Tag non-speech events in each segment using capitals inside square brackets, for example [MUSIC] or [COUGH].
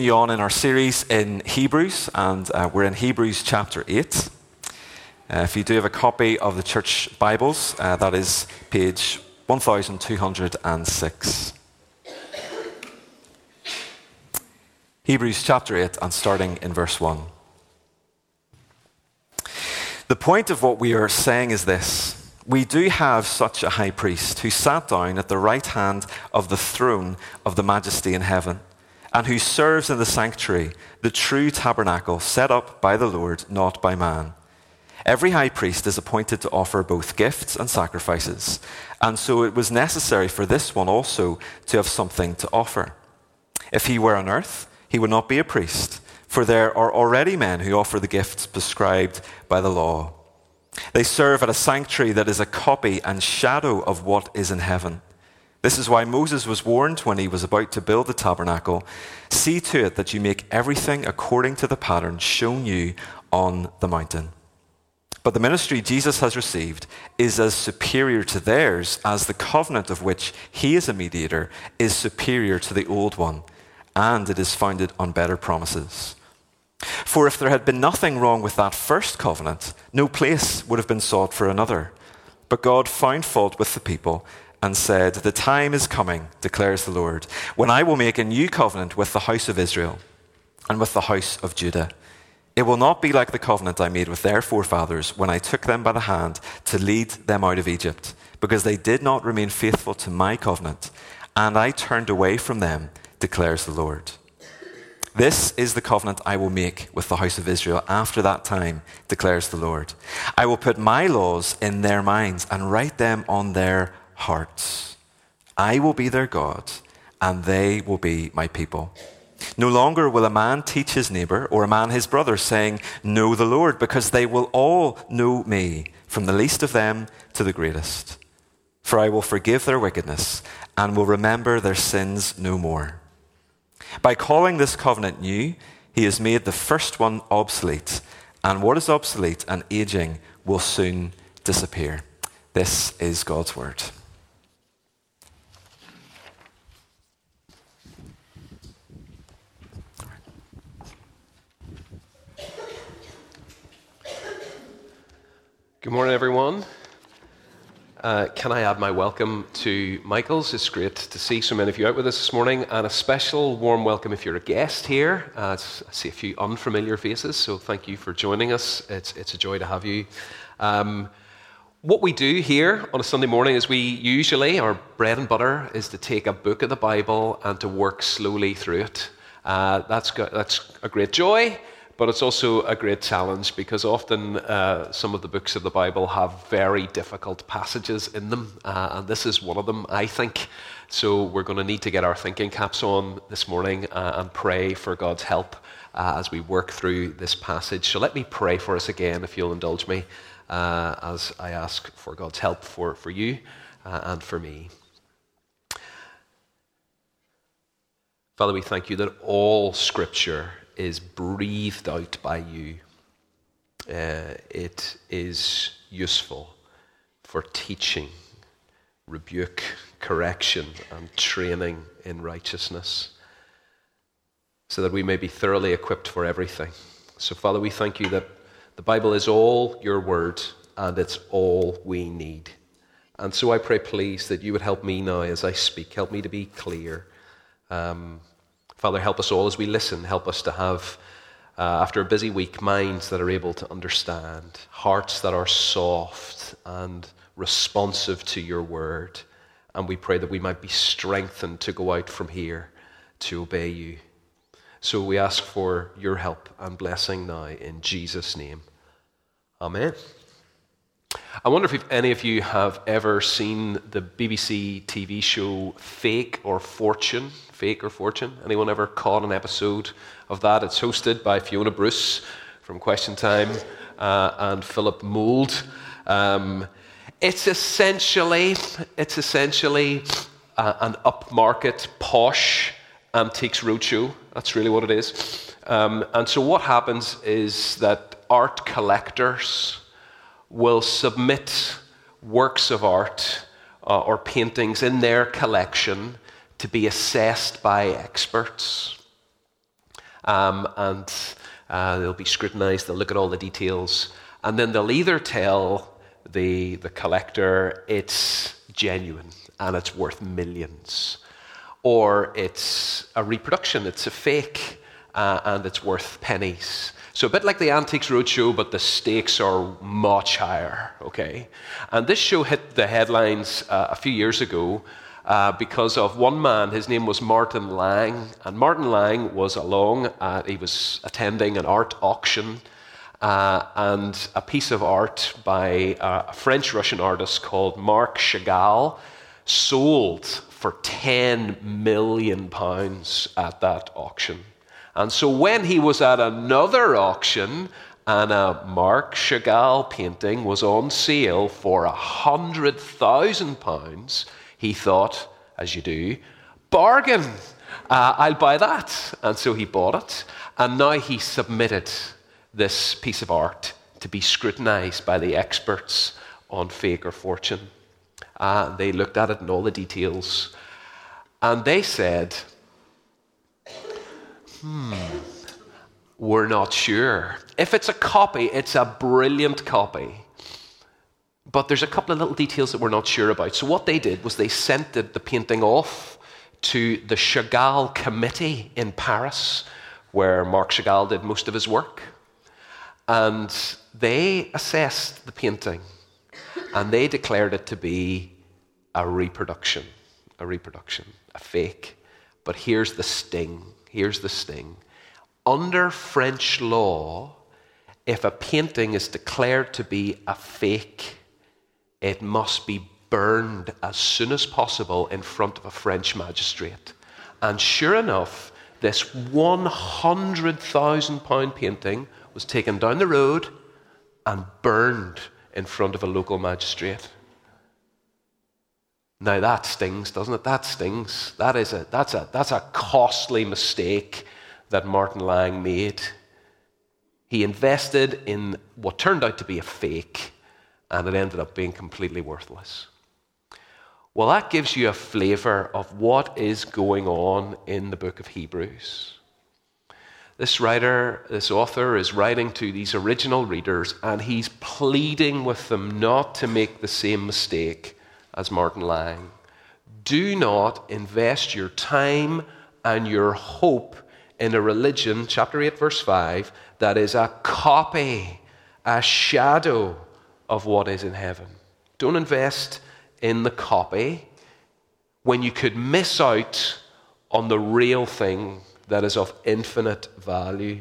on in our series in Hebrews, and uh, we're in Hebrews chapter 8. Uh, if you do have a copy of the church Bibles, uh, that is page 1206. Hebrews chapter 8, and starting in verse 1. The point of what we are saying is this we do have such a high priest who sat down at the right hand of the throne of the majesty in heaven and who serves in the sanctuary, the true tabernacle set up by the Lord, not by man. Every high priest is appointed to offer both gifts and sacrifices, and so it was necessary for this one also to have something to offer. If he were on earth, he would not be a priest, for there are already men who offer the gifts prescribed by the law. They serve at a sanctuary that is a copy and shadow of what is in heaven. This is why Moses was warned when he was about to build the tabernacle See to it that you make everything according to the pattern shown you on the mountain. But the ministry Jesus has received is as superior to theirs as the covenant of which he is a mediator is superior to the old one, and it is founded on better promises. For if there had been nothing wrong with that first covenant, no place would have been sought for another. But God found fault with the people and said, The time is coming, declares the Lord, when I will make a new covenant with the house of Israel and with the house of Judah. It will not be like the covenant I made with their forefathers when I took them by the hand to lead them out of Egypt, because they did not remain faithful to my covenant, and I turned away from them, declares the Lord. This is the covenant I will make with the house of Israel after that time, declares the Lord. I will put my laws in their minds and write them on their hearts. I will be their God, and they will be my people. No longer will a man teach his neighbor or a man his brother, saying, Know the Lord, because they will all know me, from the least of them to the greatest. For I will forgive their wickedness and will remember their sins no more. By calling this covenant new, he has made the first one obsolete, and what is obsolete and aging will soon disappear. This is God's word. Good morning, everyone. Uh, can I add my welcome to Michael's? It's great to see so many of you out with us this morning, and a special warm welcome if you're a guest here. Uh, I see a few unfamiliar faces, so thank you for joining us. It's, it's a joy to have you. Um, what we do here on a Sunday morning is we usually, our bread and butter is to take a book of the Bible and to work slowly through it. Uh, that's, got, that's a great joy. But it's also a great challenge because often uh, some of the books of the Bible have very difficult passages in them. Uh, and this is one of them, I think. So we're going to need to get our thinking caps on this morning uh, and pray for God's help uh, as we work through this passage. So let me pray for us again, if you'll indulge me, uh, as I ask for God's help for, for you uh, and for me. Father, we thank you that all Scripture is breathed out by you. Uh, it is useful for teaching, rebuke, correction, and training in righteousness, so that we may be thoroughly equipped for everything. So, Father, we thank you that the Bible is all your word and it's all we need. And so I pray, please, that you would help me now as I speak. Help me to be clear. Um, Father, help us all as we listen. Help us to have, uh, after a busy week, minds that are able to understand, hearts that are soft and responsive to your word. And we pray that we might be strengthened to go out from here to obey you. So we ask for your help and blessing now in Jesus' name. Amen. I wonder if any of you have ever seen the BBC TV show Fake or Fortune. Fake or Fortune? Anyone ever caught an episode of that? It's hosted by Fiona Bruce from Question Time uh, and Philip Mould. Um, it's essentially, it's essentially uh, an upmarket, posh antiques roadshow. That's really what it is. Um, and so what happens is that art collectors will submit works of art uh, or paintings in their collection to be assessed by experts. Um, and uh, they'll be scrutinized, they'll look at all the details, and then they'll either tell the, the collector it's genuine and it's worth millions, or it's a reproduction, it's a fake, uh, and it's worth pennies. So a bit like the Antiques Roadshow, but the stakes are much higher, okay? And this show hit the headlines uh, a few years ago uh, because of one man. His name was Martin Lang. And Martin Lang was along, uh, he was attending an art auction. Uh, and a piece of art by a French Russian artist called Marc Chagall sold for 10 million pounds at that auction. And so when he was at another auction and a Marc Chagall painting was on sale for a hundred thousand pounds, he thought, as you do, bargain, uh, I'll buy that. And so he bought it. And now he submitted this piece of art to be scrutinized by the experts on fake or fortune. Uh, they looked at it and all the details. And they said, hmm, we're not sure. If it's a copy, it's a brilliant copy. But there's a couple of little details that we're not sure about. So, what they did was they sent the, the painting off to the Chagall Committee in Paris, where Marc Chagall did most of his work. And they assessed the painting and they declared it to be a reproduction, a reproduction, a fake. But here's the sting here's the sting. Under French law, if a painting is declared to be a fake, it must be burned as soon as possible in front of a French magistrate. And sure enough, this £100,000 painting was taken down the road and burned in front of a local magistrate. Now that stings, doesn't it? That stings. That is a, that's, a, that's a costly mistake that Martin Lang made. He invested in what turned out to be a fake, and it ended up being completely worthless. Well, that gives you a flavor of what is going on in the book of Hebrews. This writer, this author, is writing to these original readers, and he's pleading with them not to make the same mistake as Martin Lang. Do not invest your time and your hope in a religion, chapter 8, verse 5, that is a copy, a shadow of what is in heaven. Don't invest in the copy when you could miss out on the real thing that is of infinite value.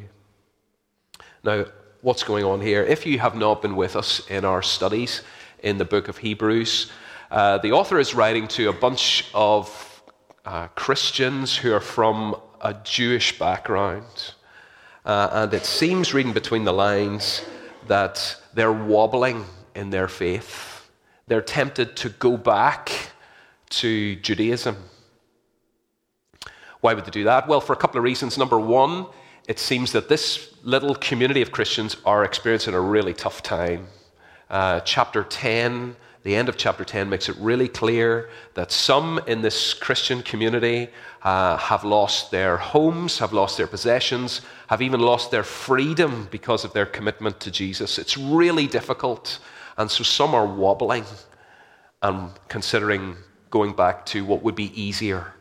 Now, what's going on here? If you have not been with us in our studies in the book of Hebrews, uh, the author is writing to a bunch of uh, Christians who are from a Jewish background. Uh, and it seems, reading between the lines, that they're wobbling in their faith. They're tempted to go back to Judaism. Why would they do that? Well, for a couple of reasons. Number one, it seems that this little community of Christians are experiencing a really tough time. Uh, chapter 10 the end of chapter 10 makes it really clear that some in this Christian community uh, have lost their homes, have lost their possessions, have even lost their freedom because of their commitment to Jesus. It's really difficult. And so some are wobbling and considering going back to what would be easier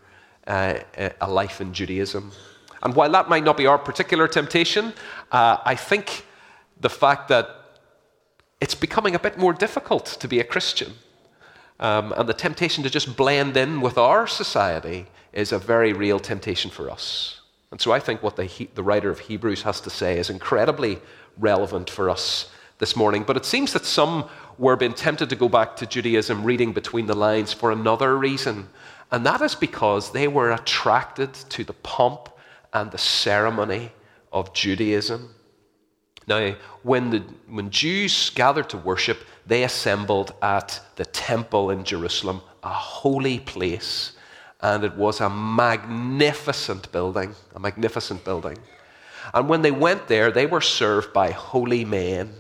uh, a life in Judaism. And while that might not be our particular temptation, uh, I think the fact that it's becoming a bit more difficult to be a Christian. Um, and the temptation to just blend in with our society is a very real temptation for us. And so I think what the, the writer of Hebrews has to say is incredibly relevant for us this morning. But it seems that some were being tempted to go back to Judaism, reading between the lines, for another reason. And that is because they were attracted to the pomp and the ceremony of Judaism. Now, when, the, when Jews gathered to worship, they assembled at the temple in Jerusalem, a holy place. And it was a magnificent building, a magnificent building. And when they went there, they were served by holy men,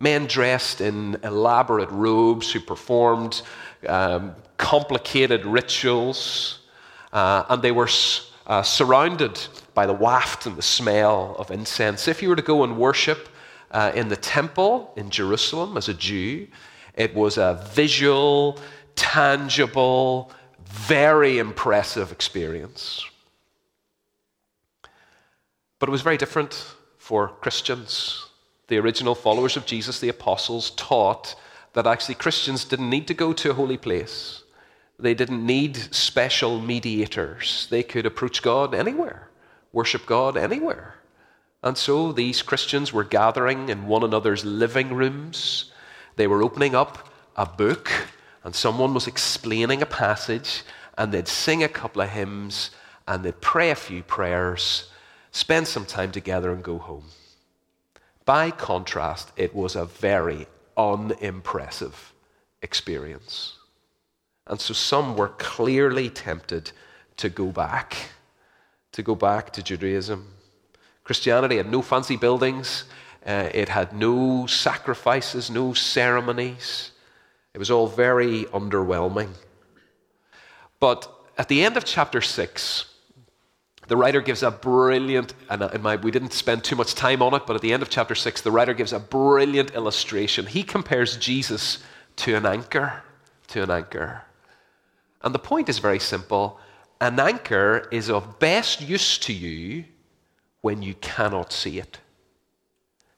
men dressed in elaborate robes who performed um, complicated rituals. Uh, and they were uh, surrounded by the waft and the smell of incense. If you were to go and worship uh, in the temple in Jerusalem as a Jew, it was a visual, tangible, very impressive experience. But it was very different for Christians. The original followers of Jesus, the apostles, taught that actually Christians didn't need to go to a holy place. They didn't need special mediators. They could approach God anywhere, worship God anywhere. And so these Christians were gathering in one another's living rooms. They were opening up a book, and someone was explaining a passage, and they'd sing a couple of hymns, and they'd pray a few prayers, spend some time together, and go home. By contrast, it was a very unimpressive experience. And so some were clearly tempted to go back, to go back to Judaism. Christianity had no fancy buildings, uh, it had no sacrifices, no ceremonies. It was all very underwhelming. But at the end of chapter 6, the writer gives a brilliant, and uh, in my, we didn't spend too much time on it, but at the end of chapter 6, the writer gives a brilliant illustration. He compares Jesus to an anchor, to an anchor. And the point is very simple an anchor is of best use to you when you cannot see it.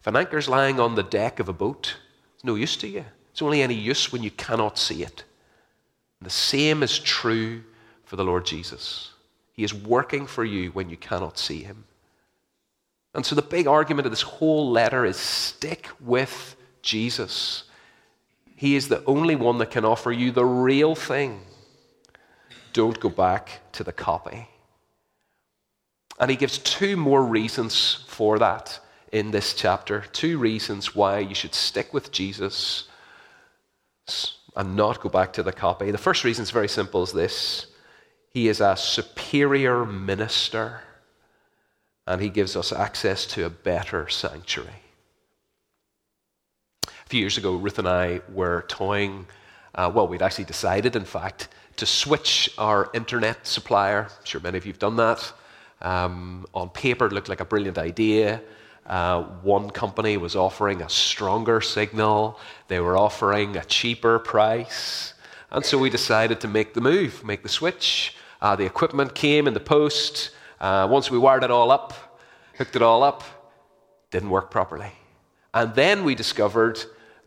If an anchor is lying on the deck of a boat, it's no use to you. It's only any use when you cannot see it. And the same is true for the Lord Jesus. He is working for you when you cannot see him. And so the big argument of this whole letter is stick with Jesus. He is the only one that can offer you the real thing don't go back to the copy. And he gives two more reasons for that in this chapter. Two reasons why you should stick with Jesus and not go back to the copy. The first reason is very simple is this He is a superior minister, and he gives us access to a better sanctuary. A few years ago, Ruth and I were toying, uh, well, we'd actually decided, in fact, to switch our internet supplier. I'm sure many of you have done that. Um, on paper, it looked like a brilliant idea. Uh, one company was offering a stronger signal, they were offering a cheaper price. And so we decided to make the move, make the switch. Uh, the equipment came in the post. Uh, once we wired it all up, hooked it all up, didn't work properly. And then we discovered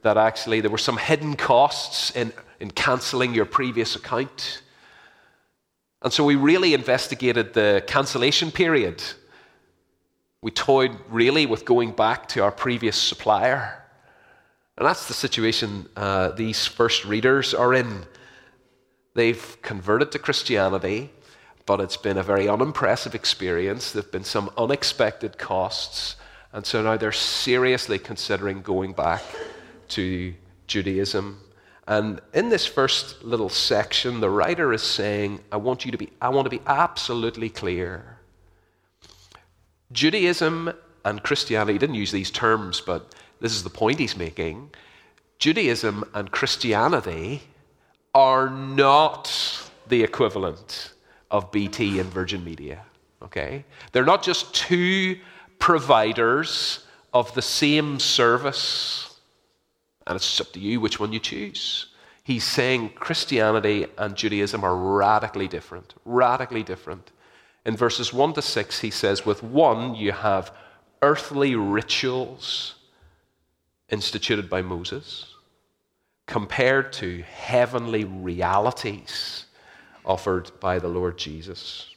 that actually there were some hidden costs in in cancelling your previous account. And so we really investigated the cancellation period. We toyed really with going back to our previous supplier. And that's the situation uh, these first readers are in. They've converted to Christianity, but it's been a very unimpressive experience. There have been some unexpected costs. And so now they're seriously considering going back to Judaism and in this first little section, the writer is saying, I want you to be, I want to be absolutely clear. Judaism and Christianity, he didn't use these terms, but this is the point he's making. Judaism and Christianity are not the equivalent of BT and Virgin Media. Okay? They're not just two providers of the same service and it's up to you which one you choose. He's saying Christianity and Judaism are radically different, radically different. In verses 1 to 6, he says, with one, you have earthly rituals instituted by Moses compared to heavenly realities offered by the Lord Jesus.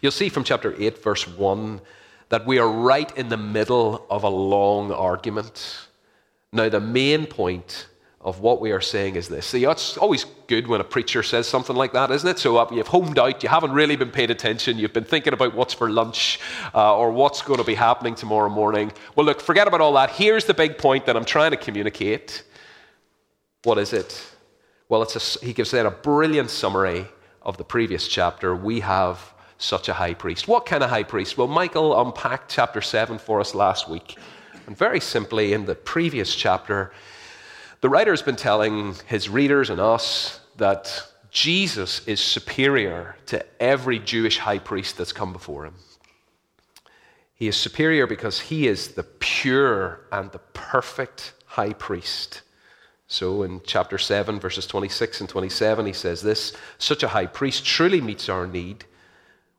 You'll see from chapter 8, verse 1, that we are right in the middle of a long argument now, the main point of what we are saying is this. See, it's always good when a preacher says something like that, isn't it? So uh, you've homed out, you haven't really been paying attention, you've been thinking about what's for lunch uh, or what's going to be happening tomorrow morning. Well, look, forget about all that. Here's the big point that I'm trying to communicate. What is it? Well, it's a, he gives that a brilliant summary of the previous chapter. We have such a high priest. What kind of high priest? Well, Michael unpacked chapter 7 for us last week. And very simply, in the previous chapter, the writer has been telling his readers and us that Jesus is superior to every Jewish high priest that's come before him. He is superior because he is the pure and the perfect high priest. So in chapter 7, verses 26 and 27, he says this Such a high priest truly meets our need,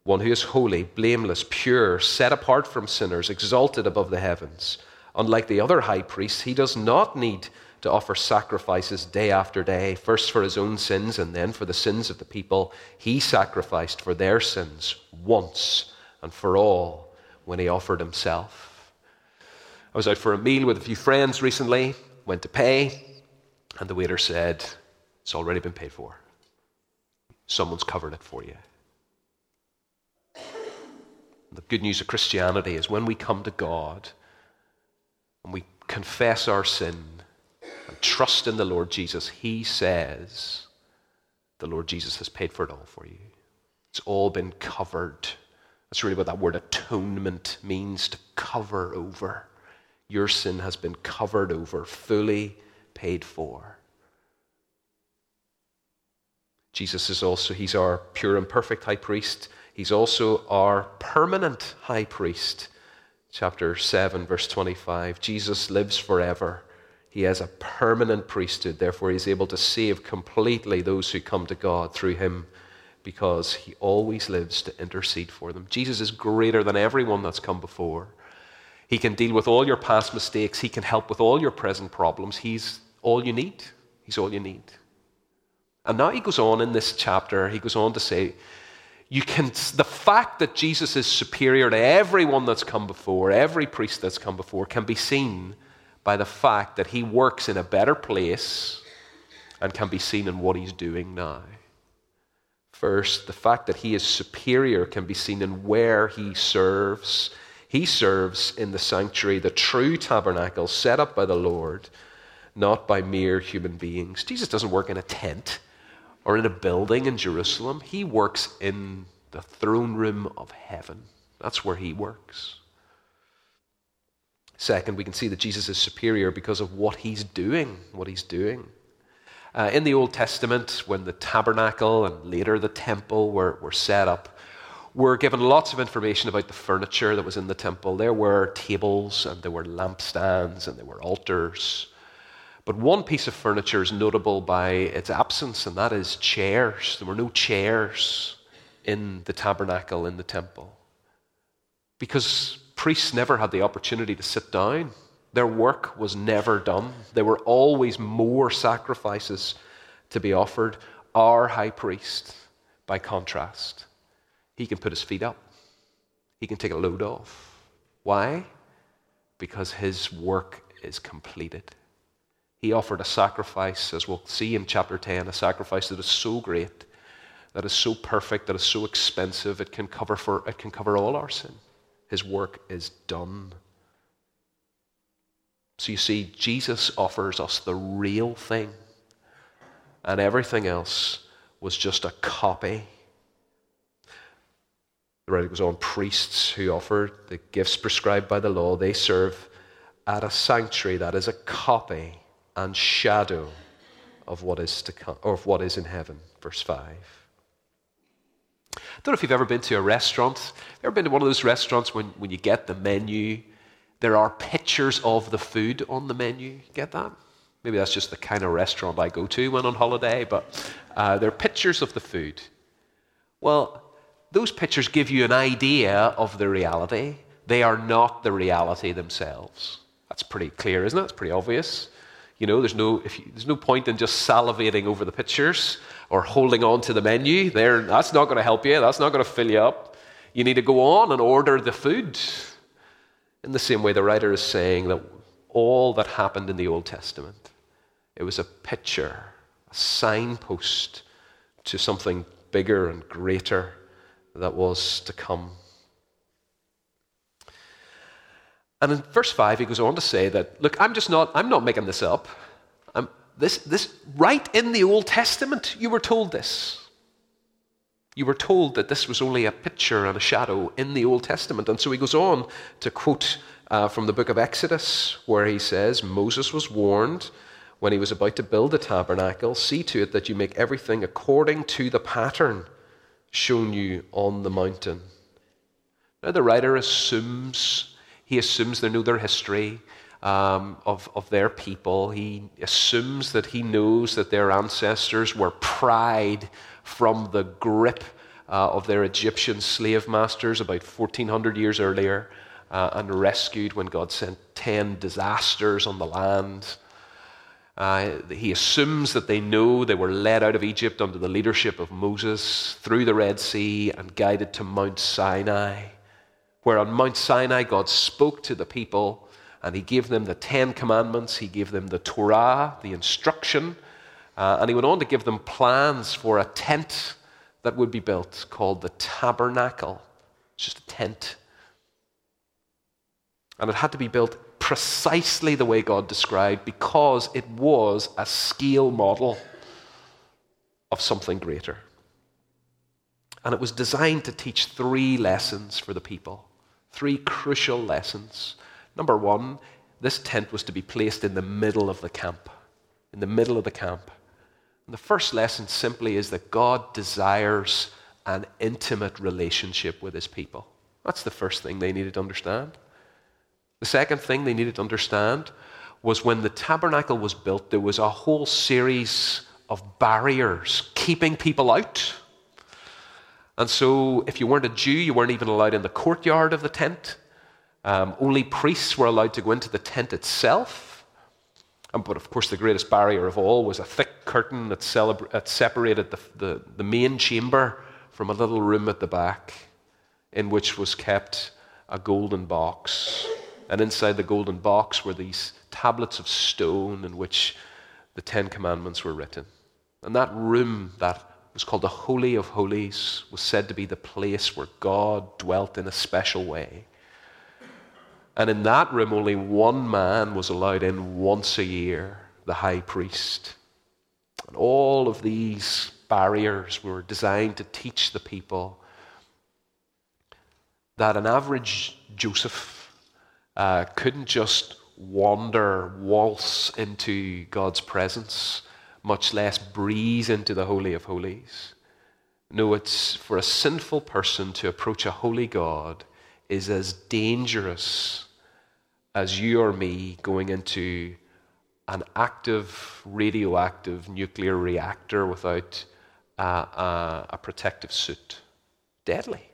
one who is holy, blameless, pure, set apart from sinners, exalted above the heavens. Unlike the other high priests, he does not need to offer sacrifices day after day, first for his own sins and then for the sins of the people. He sacrificed for their sins once and for all when he offered himself. I was out for a meal with a few friends recently, went to pay, and the waiter said, It's already been paid for. Someone's covered it for you. The good news of Christianity is when we come to God and we confess our sin and trust in the Lord Jesus, He says, The Lord Jesus has paid for it all for you. It's all been covered. That's really what that word atonement means to cover over. Your sin has been covered over, fully paid for. Jesus is also, he's our pure and perfect high priest. He's also our permanent high priest. Chapter 7, verse 25. Jesus lives forever. He has a permanent priesthood. Therefore, he's able to save completely those who come to God through him because he always lives to intercede for them. Jesus is greater than everyone that's come before. He can deal with all your past mistakes, he can help with all your present problems. He's all you need. He's all you need. And now he goes on in this chapter, he goes on to say, you can, the fact that Jesus is superior to everyone that's come before, every priest that's come before, can be seen by the fact that he works in a better place and can be seen in what he's doing now. First, the fact that he is superior can be seen in where he serves. He serves in the sanctuary, the true tabernacle set up by the Lord, not by mere human beings. Jesus doesn't work in a tent or in a building in Jerusalem. He works in the throne room of heaven. That's where he works. Second, we can see that Jesus is superior because of what he's doing, what he's doing. Uh, in the Old Testament, when the tabernacle and later the temple were, were set up, we're given lots of information about the furniture that was in the temple. There were tables and there were lampstands and there were altars. But one piece of furniture is notable by its absence, and that is chairs. There were no chairs in the tabernacle, in the temple. Because priests never had the opportunity to sit down. Their work was never done. There were always more sacrifices to be offered. Our high priest, by contrast, he can put his feet up, he can take a load off. Why? Because his work is completed. He offered a sacrifice, as we'll see in chapter 10, a sacrifice that is so great, that is so perfect, that is so expensive, it can cover, for, it can cover all our sin. His work is done. So you see, Jesus offers us the real thing, and everything else was just a copy. The writer goes on priests who offer the gifts prescribed by the law, they serve at a sanctuary that is a copy and shadow of what is to come, or of what is in heaven. Verse 5. I don't know if you've ever been to a restaurant. Ever been to one of those restaurants when, when you get the menu, there are pictures of the food on the menu? Get that? Maybe that's just the kind of restaurant I go to when on holiday, but uh, there are pictures of the food. Well, those pictures give you an idea of the reality. They are not the reality themselves. That's pretty clear, isn't it? It's pretty obvious. You know, there's no, you, there's no point in just salivating over the pictures or holding on to the menu. There, that's not going to help you. That's not going to fill you up. You need to go on and order the food. In the same way, the writer is saying that all that happened in the Old Testament, it was a picture, a signpost to something bigger and greater that was to come. And in verse 5, he goes on to say that, look, I'm just not, I'm not making this up. I'm, this, this, right in the Old Testament, you were told this. You were told that this was only a picture and a shadow in the Old Testament. And so he goes on to quote uh, from the book of Exodus, where he says, Moses was warned when he was about to build the tabernacle, see to it that you make everything according to the pattern shown you on the mountain. Now, the writer assumes, he assumes they know their history um, of, of their people. He assumes that he knows that their ancestors were pried from the grip uh, of their Egyptian slave masters about 1400 years earlier uh, and rescued when God sent 10 disasters on the land. Uh, he assumes that they know they were led out of Egypt under the leadership of Moses through the Red Sea and guided to Mount Sinai, where on Mount Sinai God spoke to the people and he gave them the Ten Commandments, he gave them the Torah, the instruction, uh, and he went on to give them plans for a tent that would be built called the tabernacle. It's just a tent. And it had to be built precisely the way God described because it was a scale model of something greater. And it was designed to teach three lessons for the people, three crucial lessons. Number one, this tent was to be placed in the middle of the camp, in the middle of the camp. And the first lesson simply is that God desires an intimate relationship with his people. That's the first thing they needed to understand. The second thing they needed to understand was when the tabernacle was built, there was a whole series of barriers keeping people out. And so, if you weren't a Jew, you weren't even allowed in the courtyard of the tent. Um, only priests were allowed to go into the tent itself. Um, but of course, the greatest barrier of all was a thick curtain that, celebra- that separated the, the, the main chamber from a little room at the back, in which was kept a golden box. And inside the golden box were these tablets of stone in which the Ten Commandments were written. And that room, that was called the Holy of Holies, was said to be the place where God dwelt in a special way. And in that room, only one man was allowed in once a year, the high priest. And all of these barriers were designed to teach the people that an average Joseph uh, couldn't just wander, waltz into God's presence, much less breeze into the Holy of Holies. No, it's for a sinful person to approach a holy God is as dangerous as you or me going into an active radioactive nuclear reactor without a, protective suit. Deadly.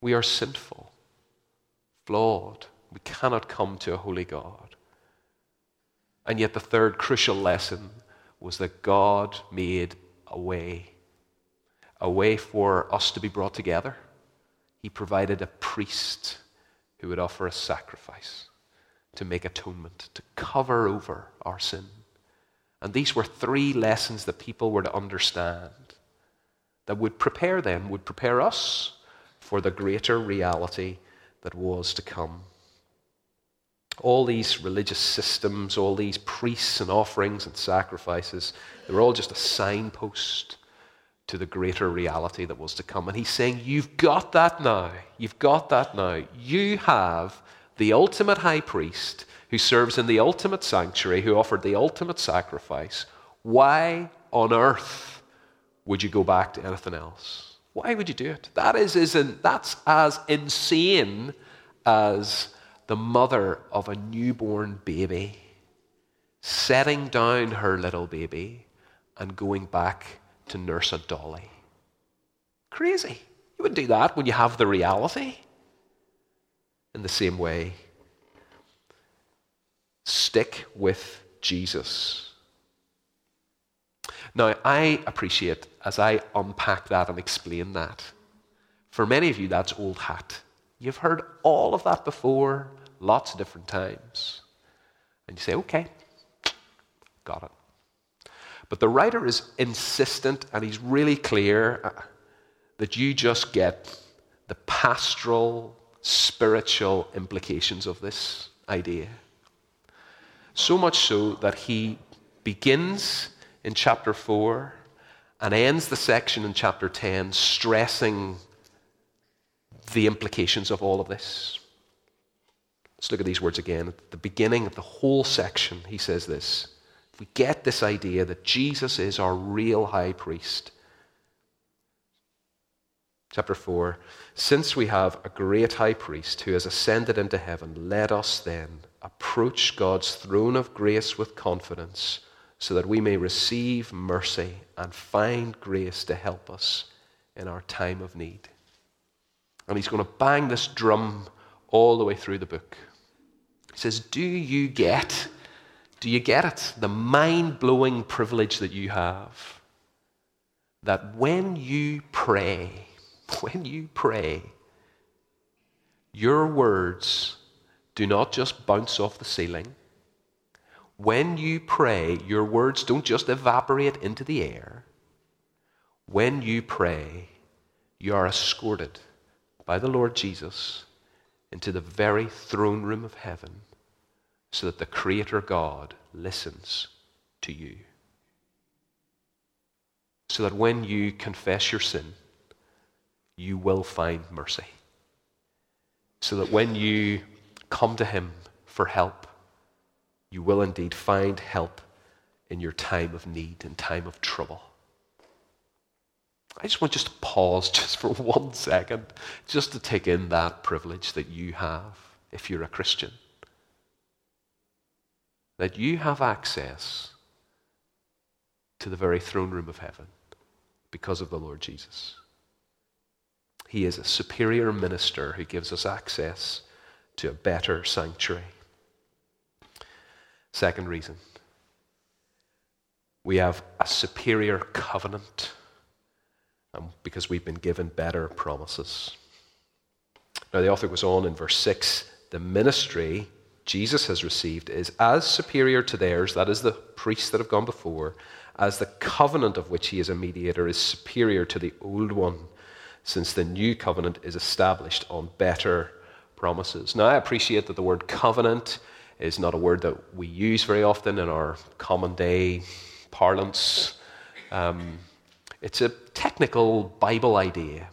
We are sinful flawed. We cannot come to a holy God. And yet, the third crucial lesson was that God made a way, a way for us to be brought together. He provided a priest who would offer a sacrifice to make atonement, to cover over our sin. And these were three lessons that people were to understand that would prepare them, would prepare us for the greater reality that was to come. All these religious systems, all these priests and offerings and sacrifices, they were all just a signpost to the greater reality that was to come. And he's saying, You've got that now. You've got that now. You have the ultimate high priest who serves in the ultimate sanctuary, who offered the ultimate sacrifice. Why on earth would you go back to anything else? Why would you do it? That is, isn't, that's as insane as the mother of a newborn baby setting down her little baby and going back to nurse a dolly. Crazy. You wouldn't do that when you have the reality. In the same way, stick with Jesus. Now, I appreciate as I unpack that and explain that, for many of you, that's old hat. You've heard all of that before, lots of different times. And you say, okay, got it. But the writer is insistent and he's really clear uh, that you just get the pastoral, spiritual implications of this idea. So much so that he begins in chapter 4 and ends the section in chapter 10 stressing the implications of all of this. Let's look at these words again. At the beginning of the whole section, he says this. If we get this idea that Jesus is our real high priest, chapter 4 Since we have a great high priest who has ascended into heaven, let us then approach God's throne of grace with confidence so that we may receive mercy and find grace to help us in our time of need. And he's going to bang this drum all the way through the book. He says, Do you get, do you get it? The mind blowing privilege that you have that when you pray, [LAUGHS] when you pray, your words do not just bounce off the ceiling. When you pray, your words don't just evaporate into the air. When you pray, you are escorted by the Lord Jesus into the very throne room of heaven so that the Creator God listens to you. So that when you confess your sin, you will find mercy. So that when you come to Him for help, you will indeed find help in your time of need and time of trouble. I just want just to pause [LAUGHS] just for one second, just to take in that privilege that you have if you're a Christian. That you have access to the very throne room of heaven because of the Lord Jesus. He is a superior minister who gives us access to a better sanctuary. Second reason we have a superior covenant um, because we've been given better promises. Now, the author goes on in verse 6 the ministry Jesus has received is as superior to theirs, that is, the priests that have gone before, as the covenant of which he is a mediator is superior to the old one, since the new covenant is established on better promises. Now, I appreciate that the word covenant is not a word that we use very often in our common day parlance. Um, it's a technical Bible idea.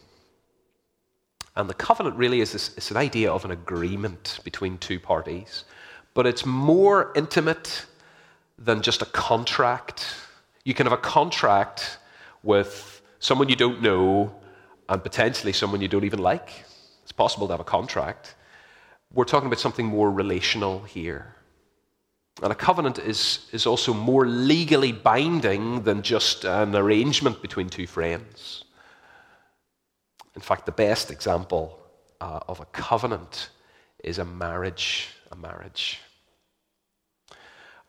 And the covenant really is this, it's an idea of an agreement between two parties, but it's more intimate than just a contract. You can have a contract with someone you don't know and potentially someone you don't even like. It's possible to have a contract. We're talking about something more relational here. And a covenant is, is also more legally binding than just an arrangement between two friends. In fact, the best example uh, of a covenant is a marriage. A marriage.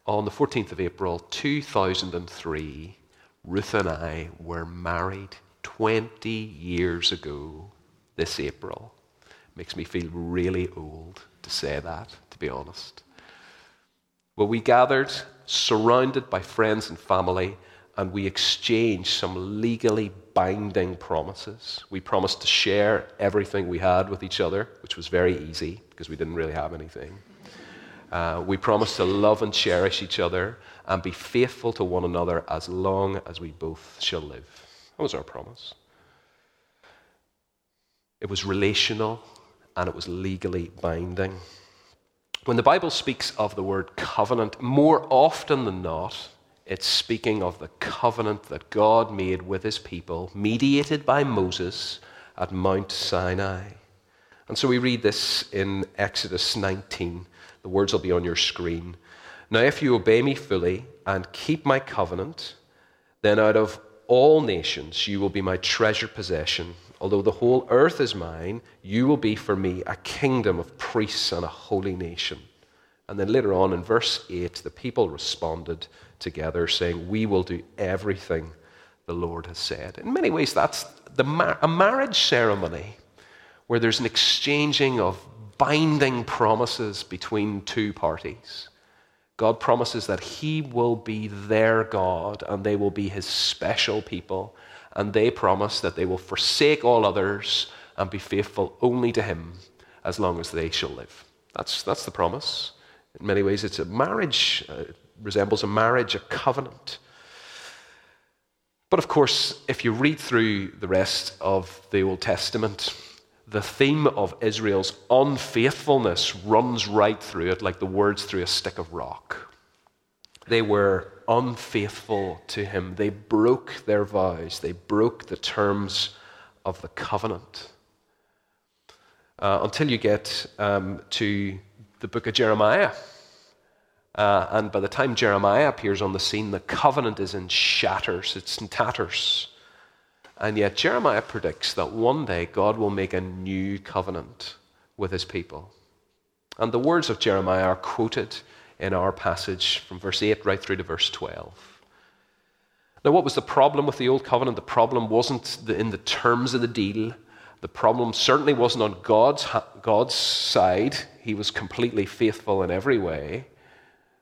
On the 14th of April 2003, Ruth and I were married 20 years ago this April. Makes me feel really old to say that, to be honest. Well, we gathered surrounded by friends and family, and we exchanged some legally binding promises. We promised to share everything we had with each other, which was very easy because we didn't really have anything. Uh, we promised to love and cherish each other and be faithful to one another as long as we both shall live. That was our promise. It was relational and it was legally binding. When the Bible speaks of the word covenant, more often than not, it's speaking of the covenant that God made with his people, mediated by Moses at Mount Sinai. And so we read this in Exodus 19. The words will be on your screen. Now, if you obey me fully and keep my covenant, then out of all nations you will be my treasure possession Although the whole earth is mine, you will be for me a kingdom of priests and a holy nation. And then later on in verse 8, the people responded together, saying, We will do everything the Lord has said. In many ways, that's mar- a marriage ceremony where there's an exchanging of binding promises between two parties. God promises that He will be their God and they will be His special people and they promise that they will forsake all others and be faithful only to him as long as they shall live. That's, that's the promise. In many ways, it's a marriage, uh, it resembles a marriage, a covenant. But of course, if you read through the rest of the Old Testament, the theme of Israel's unfaithfulness runs right through it like the words through a stick of rock. They were unfaithful to him. They broke their vows, they broke the terms of the covenant. Uh, until you get um, to the book of Jeremiah. Uh, and by the time Jeremiah appears on the scene, the covenant is in shatters, it's in tatters. And yet, Jeremiah predicts that one day God will make a new covenant with his people. And the words of Jeremiah are quoted in our passage from verse 8 right through to verse 12. Now, what was the problem with the old covenant? The problem wasn't in the terms of the deal. The problem certainly wasn't on God's, God's side. He was completely faithful in every way.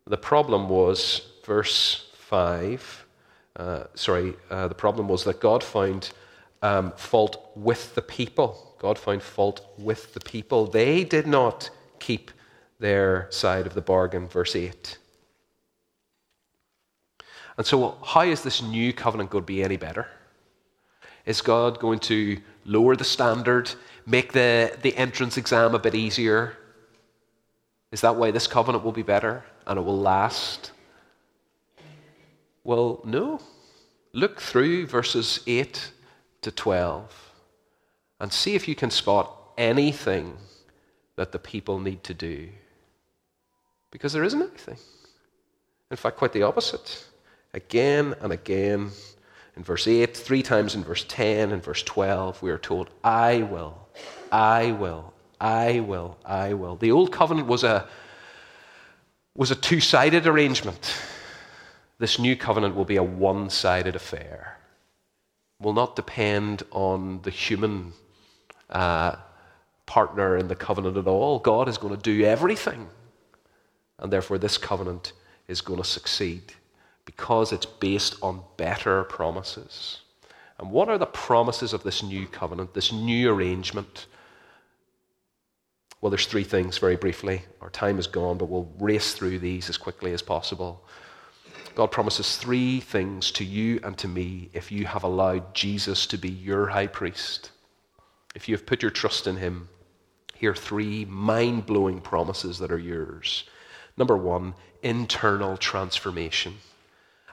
The problem was, verse 5 uh, sorry, uh, the problem was that God found um, fault with the people. God found fault with the people. They did not keep their side of the bargain, verse 8. And so, how is this new covenant going to be any better? Is God going to lower the standard, make the, the entrance exam a bit easier? Is that why this covenant will be better and it will last? Well, no. Look through verses 8 to 12 and see if you can spot anything that the people need to do. Because there isn't anything. In fact, quite the opposite. Again and again, in verse 8, three times in verse 10, and verse 12, we are told, I will, I will, I will, I will. The old covenant was a, was a two sided arrangement this new covenant will be a one sided affair, will not depend on the human uh, partner in the covenant at all. God is going to do everything. And therefore, this covenant is going to succeed because it's based on better promises. And what are the promises of this new covenant, this new arrangement? Well, there's three things very briefly. Our time is gone, but we'll race through these as quickly as possible. God promises three things to you and to me if you have allowed Jesus to be your high priest. If you have put your trust in him, here are three mind blowing promises that are yours. Number one, internal transformation.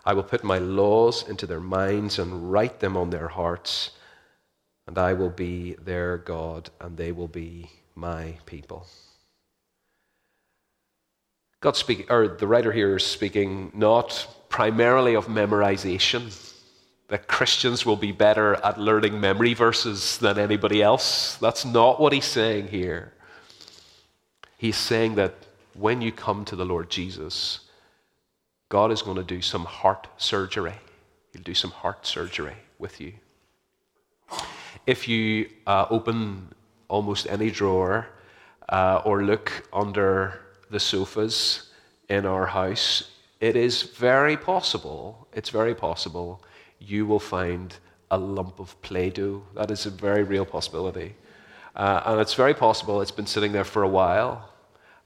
I will put my laws into their minds and write them on their hearts, and I will be their God, and they will be my people. God speak, or the writer here is speaking not primarily of memorization, that Christians will be better at learning memory verses than anybody else. That's not what he's saying here. He's saying that when you come to the Lord Jesus, God is going to do some heart surgery. He'll do some heart surgery with you. If you uh, open almost any drawer uh, or look under the sofas in our house, it is very possible, it's very possible you will find a lump of Play Doh. That is a very real possibility. Uh, and it's very possible it's been sitting there for a while.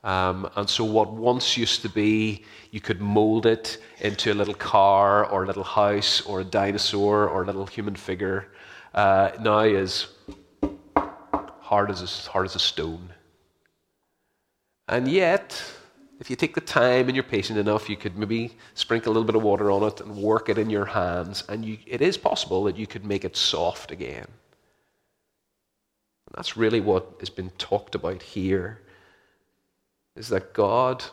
Um, and so, what once used to be, you could mold it into a little car or a little house or a dinosaur or a little human figure, uh, now is hard as a, hard as a stone. And yet, if you take the time and you're patient enough, you could maybe sprinkle a little bit of water on it and work it in your hands, and you, it is possible that you could make it soft again. And that's really what has been talked about here is that God,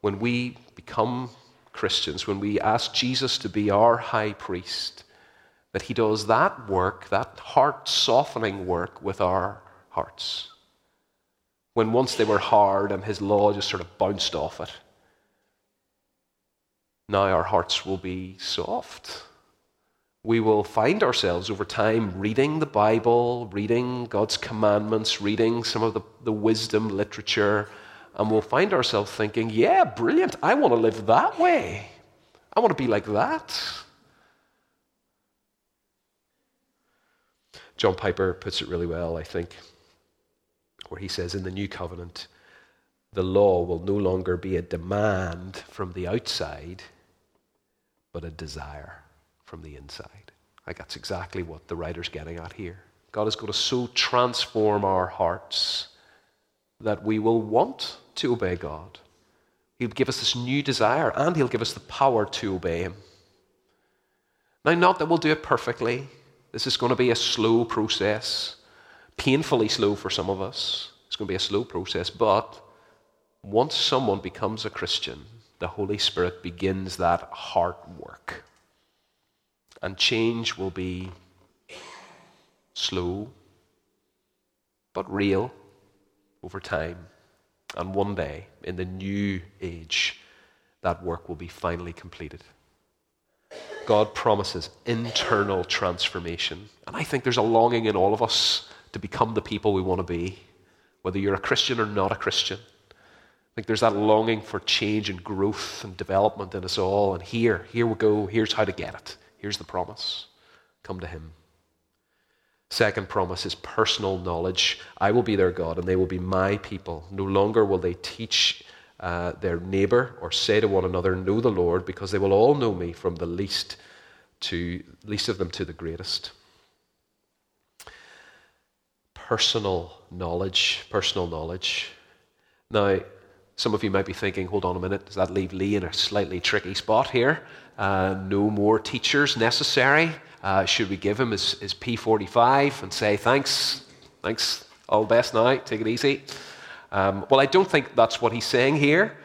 when we become Christians, when we ask Jesus to be our high priest, that he does that work, that heart softening work with our hearts when once they were hard and his law just sort of bounced off it. Now our hearts will be soft. We will find ourselves over time reading the Bible, reading God's commandments, reading some of the, the wisdom literature, and we'll find ourselves thinking, yeah, brilliant, I want to live that way. I want to be like that. John Piper puts it really well, I think where he says in the new covenant, the law will no longer be a demand from the outside, but a desire from the inside. Like that's exactly what the writer's getting at here. God is going to so transform our hearts that we will want to obey God. He'll give us this new desire and He'll give us the power to obey Him. Now, not that we'll do it perfectly. This is going to be a slow process, painfully slow for some of us. It's going to be a slow process, but once someone becomes a Christian, the Holy Spirit begins that heart work. And change will be slow, but real over time. And one day, in the new age, that work will be finally completed. God promises internal transformation. And I think there's a longing in all of us to become the people we want to be, whether you're a Christian or not a Christian. I think there's that longing for change and growth and development in us all. And here, here we go. Here's how to get it. Here's the promise come to Him. Second promise is personal knowledge. I will be their God, and they will be my people. No longer will they teach uh, their neighbor or say to one another, Know the Lord, because they will all know me from the least to least of them to the greatest. Personal knowledge, personal knowledge. Now, some of you might be thinking, hold on a minute, does that leave Lee in a slightly tricky spot here? Uh, no more teachers necessary. Uh, should we give him his, his P45 and say, thanks, thanks, all the best now, take it easy? Um, well, I don't think that's what he's saying here.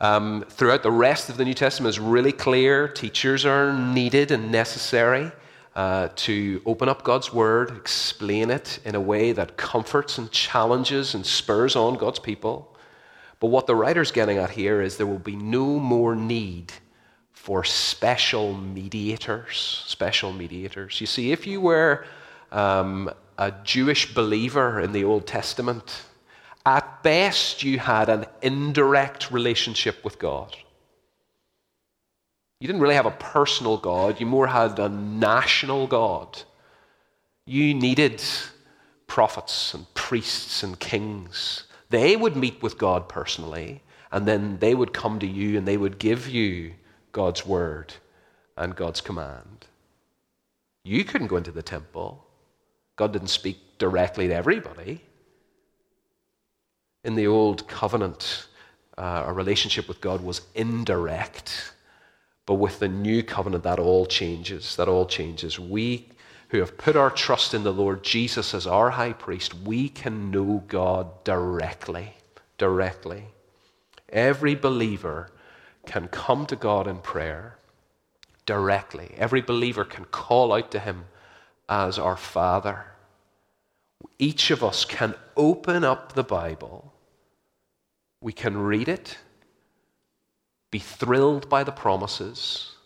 Um, throughout the rest of the New Testament, it's really clear teachers are needed and necessary uh, to open up God's Word, explain it in a way that comforts and challenges and spurs on God's people. But what the writer's getting at here is there will be no more need for special mediators. Special mediators. You see, if you were um, a Jewish believer in the Old Testament, at best, you had an indirect relationship with God. You didn't really have a personal God, you more had a national God. You needed prophets and priests and kings. They would meet with God personally, and then they would come to you and they would give you God's word and God's command. You couldn't go into the temple. God didn't speak directly to everybody. In the old covenant, uh, our relationship with God was indirect. But with the new covenant, that all changes. That all changes. We who have put our trust in the Lord Jesus as our high priest, we can know God directly. Directly. Every believer can come to God in prayer directly. Every believer can call out to Him as our Father. Each of us can open up the Bible, we can read it, be thrilled by the promises,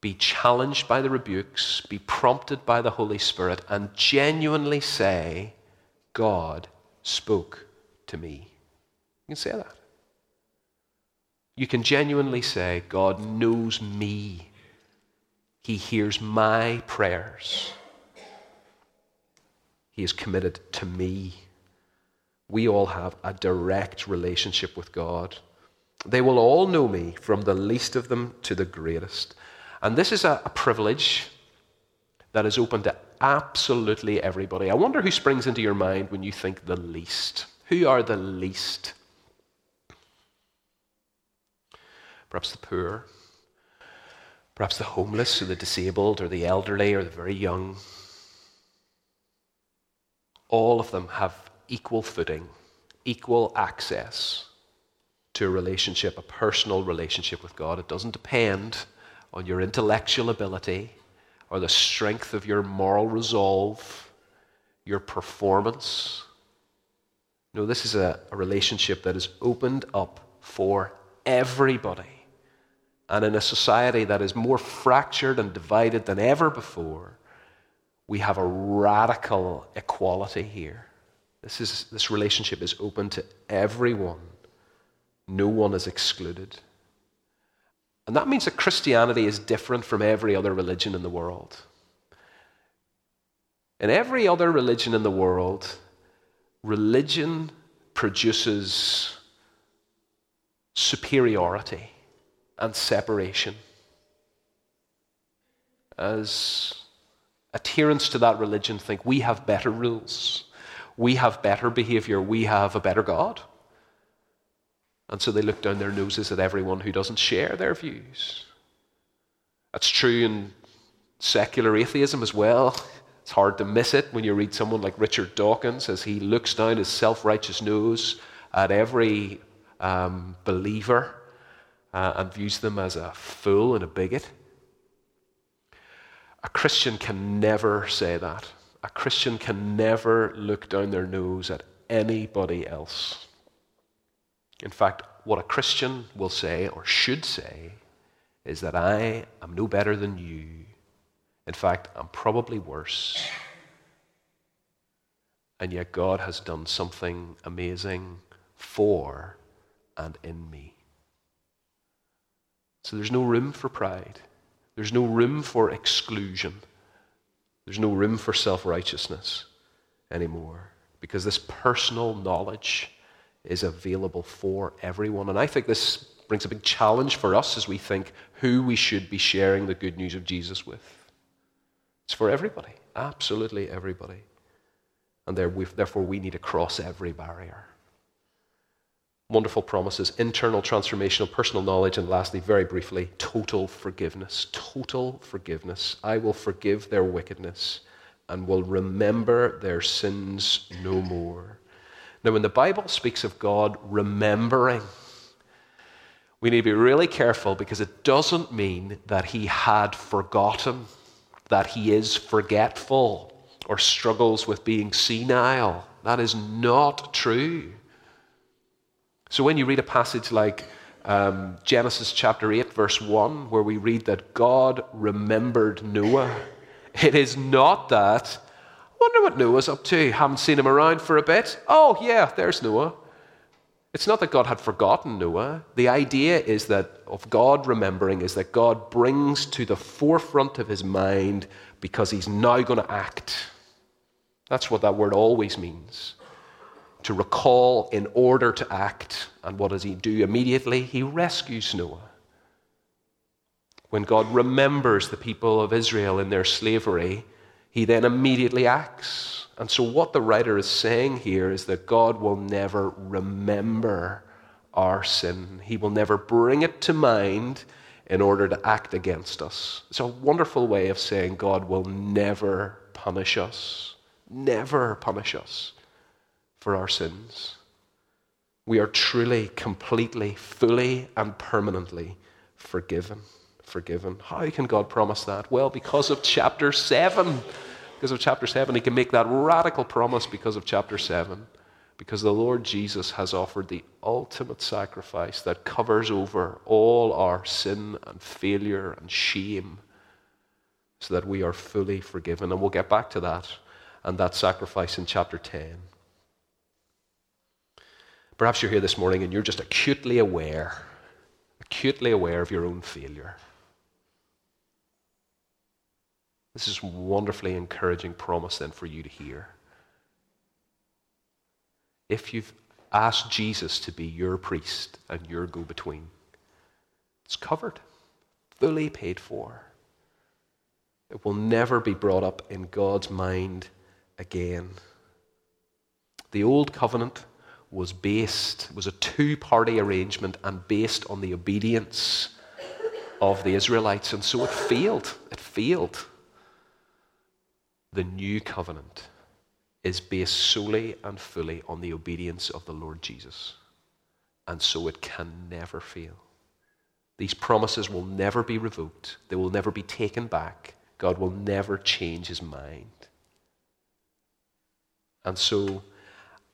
be challenged by the rebukes, be prompted by the Holy Spirit, and genuinely say, God spoke to me. You can say that. You can genuinely say, God knows me. He hears my prayers. He is committed to me. We all have a direct relationship with God. They will all know me, from the least of them to the greatest. And this is a, a privilege that is open to absolutely everybody. I wonder who springs into your mind when you think the least. Who are the least? Perhaps the poor, perhaps the homeless, or the disabled, or the elderly, or the very young all of them have equal footing, equal access to a relationship, a personal relationship with God. It doesn't depend on your intellectual ability or the strength of your moral resolve, your performance. No, this is a, a relationship that is opened up for everybody. And in a society that is more fractured and divided than ever before, we have a radical equality here. This, is, this relationship is open to everyone, no one is excluded. And that means that Christianity is different from every other religion in the world. In every other religion in the world, religion produces superiority and separation. As adherents to that religion think we have better rules, we have better behavior, we have a better God. And so they look down their noses at everyone who doesn't share their views. That's true in secular atheism as well. It's hard to miss it when you read someone like Richard Dawkins as he looks down his self righteous nose at every um, believer uh, and views them as a fool and a bigot. A Christian can never say that. A Christian can never look down their nose at anybody else. In fact, what a Christian will say or should say is that I am no better than you. In fact, I'm probably worse. And yet, God has done something amazing for and in me. So there's no room for pride. There's no room for exclusion. There's no room for self righteousness anymore because this personal knowledge is available for everyone. And I think this brings a big challenge for us as we think who we should be sharing the good news of Jesus with. It's for everybody, absolutely everybody. And therefore, we need to cross every barrier wonderful promises, internal transformational personal knowledge, and lastly, very briefly, total forgiveness. Total forgiveness. I will forgive their wickedness and will remember their sins no more. Now, when the Bible speaks of God remembering, we need to be really careful because it doesn't mean that he had forgotten, that he is forgetful or struggles with being senile. That is not true. So when you read a passage like um, Genesis chapter 8, verse 1, where we read that God remembered Noah, [LAUGHS] it is not that. I wonder what Noah's up to. Haven't seen him around for a bit. Oh, yeah, there's Noah. It's not that God had forgotten Noah. The idea is that of God remembering is that God brings to the forefront of his mind because he's now going to act. That's what that word always means to recall in order to act. And what does he do immediately? He rescues Noah. When God remembers the people of Israel in their slavery, he then immediately acts. And so, what the writer is saying here is that God will never remember our sin, He will never bring it to mind in order to act against us. It's a wonderful way of saying God will never punish us. Never punish us for our sins. We are truly, completely, fully, and permanently forgiven. Forgiven. How can God promise that? Well, because of chapter 7. Because of chapter 7, He can make that radical promise because of chapter 7. Because the Lord Jesus has offered the ultimate sacrifice that covers over all our sin and failure and shame so that we are fully forgiven. And we'll get back to that and that sacrifice in chapter 10. Perhaps you're here this morning and you're just acutely aware, acutely aware of your own failure. This is wonderfully encouraging promise then for you to hear. If you've asked Jesus to be your priest and your go between, it's covered, fully paid for. It will never be brought up in God's mind again. The old covenant was based, was a two party arrangement and based on the obedience of the Israelites. And so it failed. It failed. The new covenant is based solely and fully on the obedience of the Lord Jesus. And so it can never fail. These promises will never be revoked, they will never be taken back. God will never change his mind. And so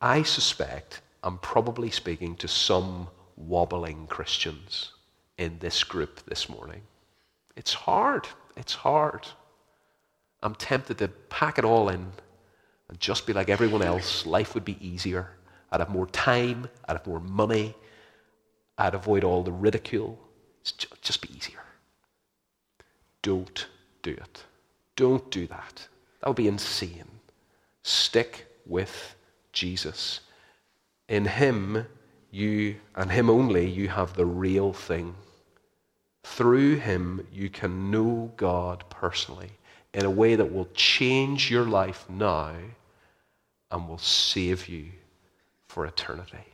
I suspect I'm probably speaking to some wobbling Christians in this group this morning. It's hard. It's hard. I'm tempted to pack it all in and just be like everyone else. Life would be easier. I'd have more time. I'd have more money. I'd avoid all the ridicule. It's just be easier. Don't do it. Don't do that. That would be insane. Stick with Jesus. In Him, you, and Him only, you have the real thing. Through Him, you can know God personally. in a way that will change your life now and will save you for eternity.